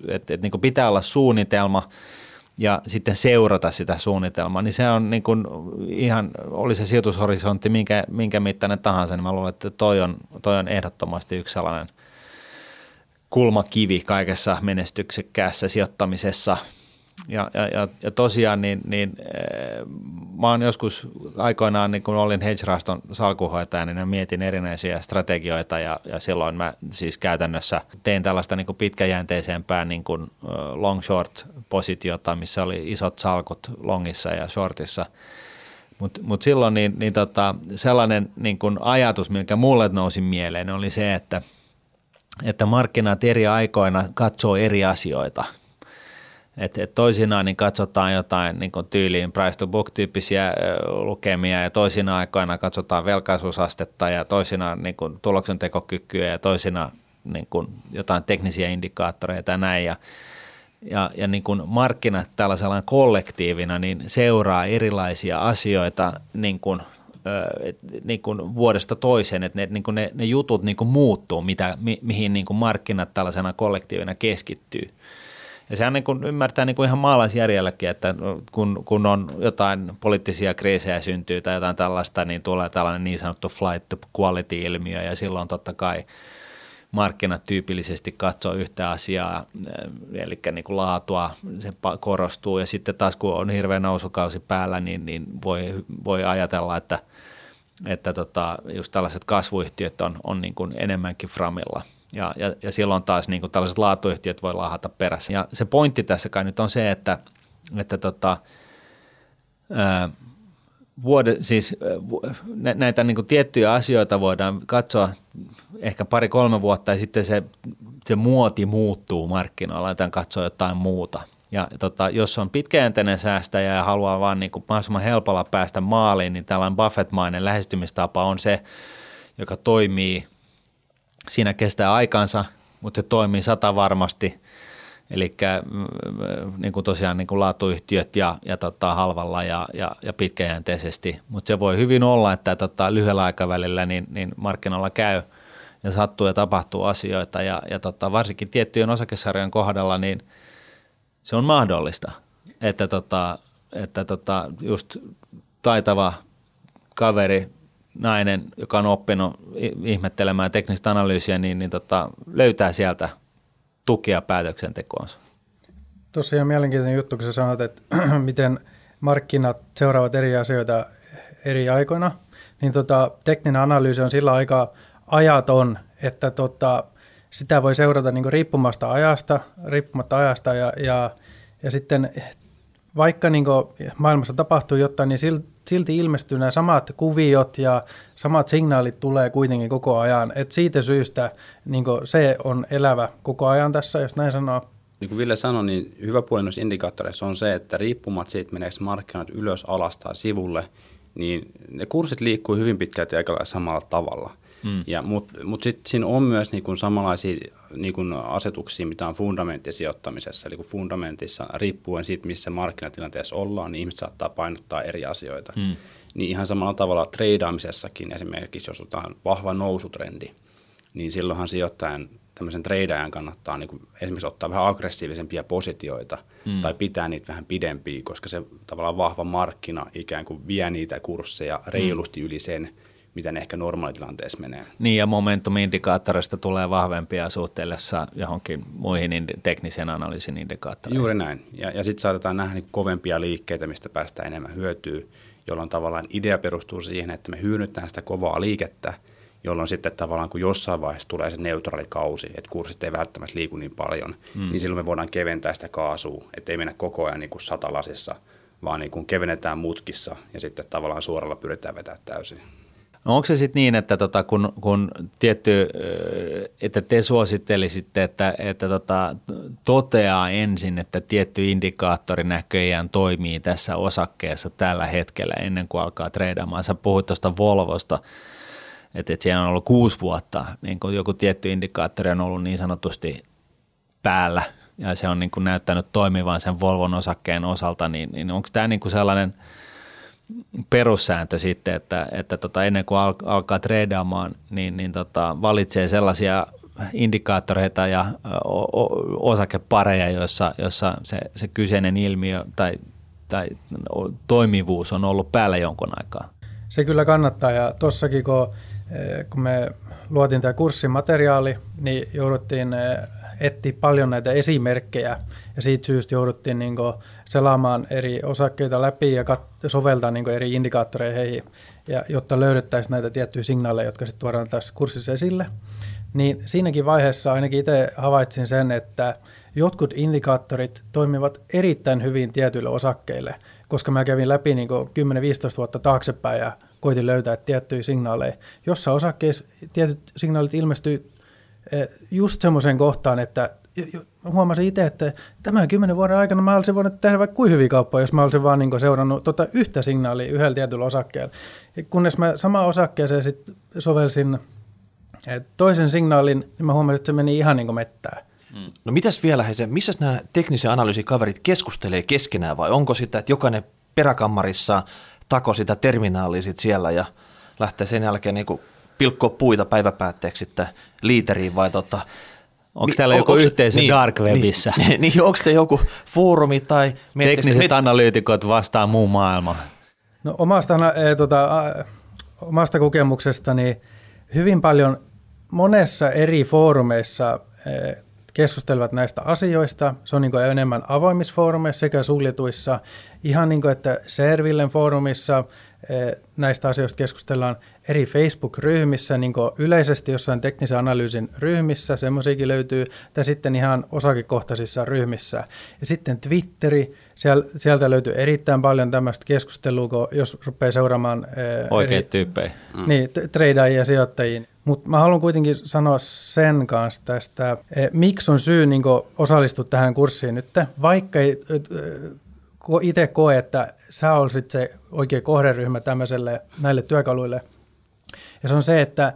että, että niin pitää olla suunnitelma ja sitten seurata sitä suunnitelmaa, niin se on niin kuin ihan, oli se sijoitushorisontti minkä, minkä mittainen tahansa, niin mä luulen, että toi on, toi on ehdottomasti yksi sellainen – kulmakivi kaikessa menestyksekkäässä sijoittamisessa. Ja, ja, ja, tosiaan niin, niin äh, mä oon joskus aikoinaan, niin kun olin hedge-rahaston salkuhoitaja, niin mietin erinäisiä strategioita ja, ja silloin mä siis käytännössä tein tällaista niin pitkäjänteisempää niin kuin long short positiota, missä oli isot salkut longissa ja shortissa. Mutta mut silloin niin, niin tota, sellainen niin kun ajatus, mikä mulle nousi mieleen, oli se, että – että markkinat eri aikoina katsoo eri asioita. Et, et toisinaan niin katsotaan jotain niin kuin tyyliin price to book tyyppisiä lukemia ja toisina aikoina katsotaan velkaisuusastetta ja toisina niin kuin tuloksentekokykyä ja toisina niin kuin jotain teknisiä indikaattoreita ja näin. Ja, ja, ja niin kuin markkinat tällaisella kollektiivina niin seuraa erilaisia asioita niin kuin, niin kuin vuodesta toiseen, että ne, niin kuin ne, ne jutut niin kuin muuttuu, mitä, mi, mihin niin kuin markkinat tällaisena kollektiivina keskittyy. Ja sehän niin kuin ymmärtää niin kuin ihan maalaisjärjelläkin, että kun, kun on jotain poliittisia kriisejä syntyy tai jotain tällaista, niin tulee tällainen niin sanottu flight to quality-ilmiö ja silloin totta kai markkinat tyypillisesti katsoo yhtä asiaa, eli niin kuin laatua, se korostuu ja sitten taas kun on hirveä nousukausi päällä, niin, niin voi, voi ajatella, että, että tota, just tällaiset kasvuyhtiöt on, on niin kuin enemmänkin framilla – ja, ja, ja silloin taas niin kuin tällaiset laatuyhtiöt voi lahata perässä. Ja se pointti tässä kai nyt on se, että, että tota, ää, vuode, siis nä, näitä niin kuin tiettyjä asioita voidaan katsoa ehkä pari-kolme vuotta ja sitten se, se muoti muuttuu markkinoilla, aletaan katsoa jotain muuta. Ja tota, jos on pitkäjänteinen säästäjä ja haluaa vaan niin kuin mahdollisimman helpolla päästä maaliin, niin tällainen Buffett-mainen lähestymistapa on se, joka toimii – Siinä kestää aikansa, mutta se toimii sata varmasti. Eli mm, niin kuin tosiaan niin kuin laatuyhtiöt ja, ja tota, halvalla ja, ja, ja pitkäjänteisesti. Mutta se voi hyvin olla, että tota, lyhyellä aikavälillä niin, niin markkinoilla käy ja sattuu ja tapahtuu asioita. Ja, ja tota, varsinkin tiettyjen osakesarjan kohdalla niin se on mahdollista, että, tota, että tota, just taitava kaveri nainen, joka on oppinut ihmettelemään teknistä analyysiä, niin, niin tota, löytää sieltä tukea päätöksentekoonsa. Tosiaan mielenkiintoinen juttu, kun sä sanot, että (clears throat) miten markkinat seuraavat eri asioita eri aikoina, niin tota, tekninen analyysi on sillä aika ajaton, että tota, sitä voi seurata niin riippumasta ajasta, riippumatta ajasta ja, ja, ja sitten vaikka niin maailmassa tapahtuu jotain, niin silti ilmestyy nämä samat kuviot ja samat signaalit tulee kuitenkin koko ajan. Et siitä syystä niin se on elävä koko ajan tässä, jos näin sanoo. Niin kuin Ville sanoi, niin hyvä puoli noissa indikaattoreissa on se, että riippumatta siitä, meneekö markkinat ylös, alas tai sivulle, niin ne kurssit liikkuu hyvin pitkälti aika samalla tavalla – Mm. Ja, Mutta mut sitten siinä on myös niinku samanlaisia niinku asetuksia, mitä on fundamenttisijoittamisessa. Eli kun fundamentissa, riippuen siitä, missä markkinatilanteessa ollaan, niin ihmiset saattaa painottaa eri asioita. Mm. Niin ihan samalla tavalla treidaamisessakin esimerkiksi, jos otetaan vahva nousutrendi, niin silloinhan sijoittajan tämmöisen treidaajan kannattaa niin kuin esimerkiksi ottaa vähän aggressiivisempia positioita mm. tai pitää niitä vähän pidempiä, koska se tavallaan vahva markkina ikään kuin vie niitä kursseja reilusti mm. yli sen, mitä ne ehkä normaalitilanteessa menee. Niin ja momentum-indikaattorista tulee vahvempia suhteellessa johonkin muihin indi- teknisen analyysin indikaattoreihin. Juuri näin. Ja, ja sitten saatetaan nähdä niin kovempia liikkeitä, mistä päästään enemmän hyötyä, jolloin tavallaan idea perustuu siihen, että me hyödynnetään sitä kovaa liikettä, jolloin sitten tavallaan kun jossain vaiheessa tulee se neutraali kausi, että kurssit ei välttämättä liiku niin paljon, mm. niin silloin me voidaan keventää sitä kaasua, ettei mennä koko ajan niin kuin satalasissa, vaan niin kuin kevennetään mutkissa ja sitten tavallaan suoralla pyritään vetämään täysin. No onko se sitten niin, että tota, kun, kun tietty, että te suosittelisitte, että, että tota, toteaa ensin, että tietty indikaattori näköjään toimii tässä osakkeessa tällä hetkellä ennen kuin alkaa treidaamaan. Sä puhuit tuosta Volvosta, että, että siellä on ollut kuusi vuotta, niin kun joku tietty indikaattori on ollut niin sanotusti päällä ja se on niin kuin näyttänyt toimivan sen Volvon osakkeen osalta, niin, niin onko tämä niin kuin sellainen – perussääntö sitten, että, että tota, ennen kuin al, alkaa treidaamaan, niin, niin tota, valitsee sellaisia indikaattoreita ja osakepareja, joissa, jossa se, se kyseinen ilmiö tai, tai toimivuus on ollut päällä jonkun aikaa. Se kyllä kannattaa ja tuossakin kun, eh, kun me luotiin tämä kurssimateriaali, niin jouduttiin eh, etsiä paljon näitä esimerkkejä ja siitä syystä jouduttiin niin selaamaan eri osakkeita läpi ja kat- soveltaa niin eri indikaattoreja heihin, ja jotta löydettäisiin näitä tiettyjä signaaleja, jotka sitten tuodaan tässä kurssissa esille. Niin siinäkin vaiheessa ainakin itse havaitsin sen, että jotkut indikaattorit toimivat erittäin hyvin tietyille osakkeille, koska mä kävin läpi niin 10-15 vuotta taaksepäin ja koitin löytää tiettyjä signaaleja. Jossa osakkeissa tietyt signaalit ilmestyy eh, just semmoiseen kohtaan, että huomasin itse, että tämän kymmenen vuoden aikana mä olisin voinut tehdä vaikka kuin hyviä kauppoja, jos mä olisin vaan niin seurannut tota yhtä signaalia yhdellä tietyllä osakkeella. Kunnes mä sama osakkeeseen sit sovelsin toisen signaalin, niin mä huomasin, että se meni ihan niin kuin mettää. No mitäs vielä, Heise, missä nämä teknisen analyysikaverit keskustelee keskenään vai onko sitä, että jokainen peräkammarissa tako sitä terminaalia sit siellä ja lähtee sen jälkeen niin pilkkoa puita päiväpäätteeksi sitten liiteriin vai tota, Onko täällä joku onks, yhteisö niin, Dark Webissä? (laughs) Niin, niin onko te joku foorumi tai... Tekniset met... analyytikot vastaa muun maailman. No omasta, e, tota, omasta kokemuksestani hyvin paljon monessa eri foorumeissa e, keskustelevat näistä asioista. Se on niin enemmän avoimissa foorumeissa sekä suljetuissa. Ihan niin kuin, että Servillen foorumissa näistä asioista keskustellaan eri Facebook-ryhmissä, niin yleisesti jossain teknisen analyysin ryhmissä, semmoisiakin löytyy, tai sitten ihan osakekohtaisissa ryhmissä. Ja sitten Twitteri, sieltä löytyy erittäin paljon tämmöistä keskustelua, kun jos rupeaa seuraamaan... Eh, Oikeat tyyppejä. Mm. Niin, treidajia ja sijoittajia. Mutta mä haluan kuitenkin sanoa sen kanssa tästä, eh, miksi on syy niin osallistua tähän kurssiin nyt, vaikka ei itse koe, että sä olisit se oikea kohderyhmä tämmöiselle, näille työkaluille. Ja se on se, että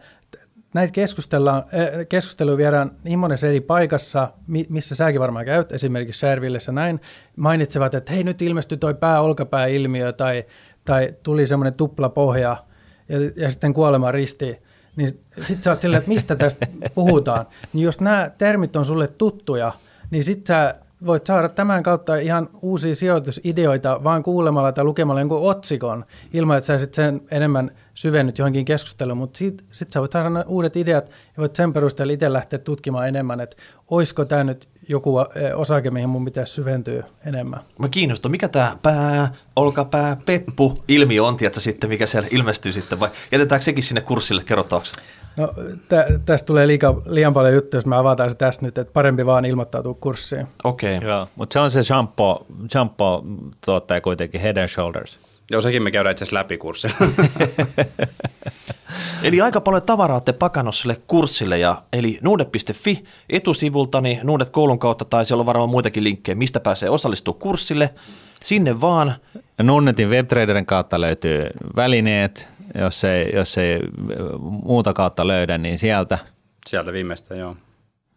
näitä keskustellaan, äh, keskusteluja viedään niin monessa eri paikassa, missä säkin varmaan käyt, esimerkiksi Shervillessä näin, mainitsevat, että hei nyt ilmestyi toi pää-olkapää-ilmiö tai, tai tuli semmoinen tuplapohja ja, ja sitten kuolema risti, niin sitten sä oot silleen, että mistä tästä puhutaan. Niin jos nämä termit on sulle tuttuja, niin sitten sä voit saada tämän kautta ihan uusia sijoitusideoita vaan kuulemalla tai lukemalla jonkun otsikon, ilman että sä sit sen enemmän syvennyt johonkin keskusteluun, mutta sitten sit sä voit saada uudet ideat ja voit sen perusteella itse lähteä tutkimaan enemmän, että olisiko tämä nyt joku eh, osake, mihin mun pitäisi syventyä enemmän. Mä kiinnostan, mikä tämä pää, olkapää, peppu ilmiö on, tiedätkö sitten, mikä siellä ilmestyy sitten, vai jätetäänkö sekin sinne kurssille kerrottavaksi? No tä, tästä tulee liika, liian paljon juttuja, jos me avataan se tässä nyt, että parempi vaan ilmoittautua kurssiin. Okei. Okay. Joo, mutta se on se shampoo, shampoo tuottaja kuitenkin, Head and Shoulders. Joo, sekin me käydään itse asiassa läpi kurssilla. (laughs) eli aika paljon tavaraa olette pakannut sille kurssille, ja, eli nuude.fi etusivultani, Nuudet koulun kautta, tai siellä on varmaan muitakin linkkejä, mistä pääsee osallistumaan kurssille. Sinne vaan. Nunnetin webtraderin kautta löytyy välineet, jos ei, jos ei muuta kautta löydä, niin sieltä. Sieltä viimeistä, joo.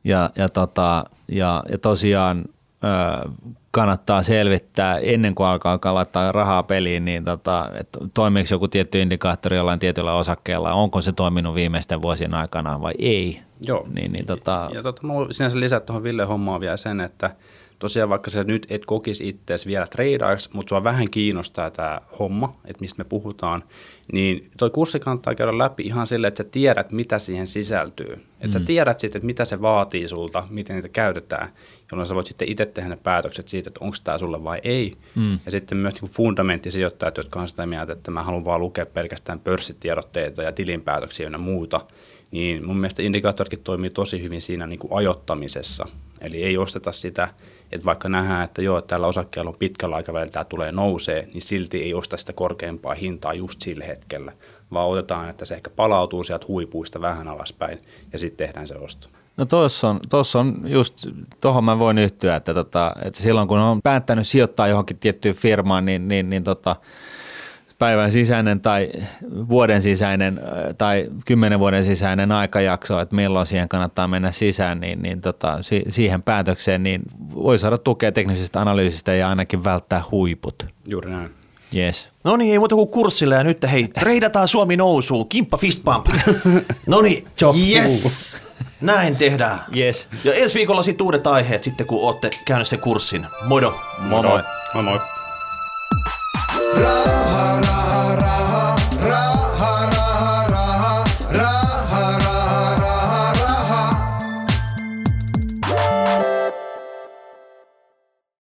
Ja, ja, tota, ja, ja tosiaan ö, kannattaa selvittää ennen kuin alkaa laittaa rahaa peliin, niin tota, että toimiiko joku tietty indikaattori jollain tietyllä osakkeella, onko se toiminut viimeisten vuosien aikana vai ei. Joo. Niin, niin, tota... Ja tota, mä sinänsä lisät tuohon Ville hommaan vielä sen, että tosiaan vaikka sä nyt et kokisi itseäsi vielä tradaajaksi, mutta sua vähän kiinnostaa tämä homma, että mistä me puhutaan, niin toi kurssi kannattaa käydä läpi ihan sille, että sä tiedät, mitä siihen sisältyy. Että mm. sä tiedät sitten, että mitä se vaatii sulta, miten niitä käytetään, jolloin sä voit sitten itse tehdä ne päätökset siitä, että onko tämä sulle vai ei. Mm. Ja sitten myös niin fundamenttisijoittajat, jotka on sitä mieltä, että mä haluan vaan lukea pelkästään pörssitiedotteita ja tilinpäätöksiä ja muuta, niin mun mielestä indikaattoritkin toimii tosi hyvin siinä niin kuin ajottamisessa. Eli ei osteta sitä, että vaikka nähdään, että joo, tällä osakkeella on pitkällä aikavälillä tämä tulee nousee, niin silti ei osta sitä korkeampaa hintaa just sillä hetkellä, vaan otetaan, että se ehkä palautuu sieltä huipuista vähän alaspäin ja sitten tehdään se osto. No tuossa on, tossa on just, tuohon mä voin yhtyä, että, tota, että silloin kun on päättänyt sijoittaa johonkin tiettyyn firmaan, niin, niin, niin tota, päivän sisäinen tai vuoden sisäinen tai kymmenen vuoden sisäinen aikajakso, että milloin siihen kannattaa mennä sisään, niin, niin tota, siihen päätökseen niin voi saada tukea teknisestä analyysistä ja ainakin välttää huiput. Juuri näin. Yes. No niin, ei muuta kuin kurssille ja nyt hei, treidataan Suomi nousuun, kimppa fist pump. (laughs) no niin, yes, näin tehdään. Yes. Ja ensi viikolla sitten uudet aiheet sitten, kun olette käynyt sen kurssin. Moido. Moi moi. Moi moi. Raha, raha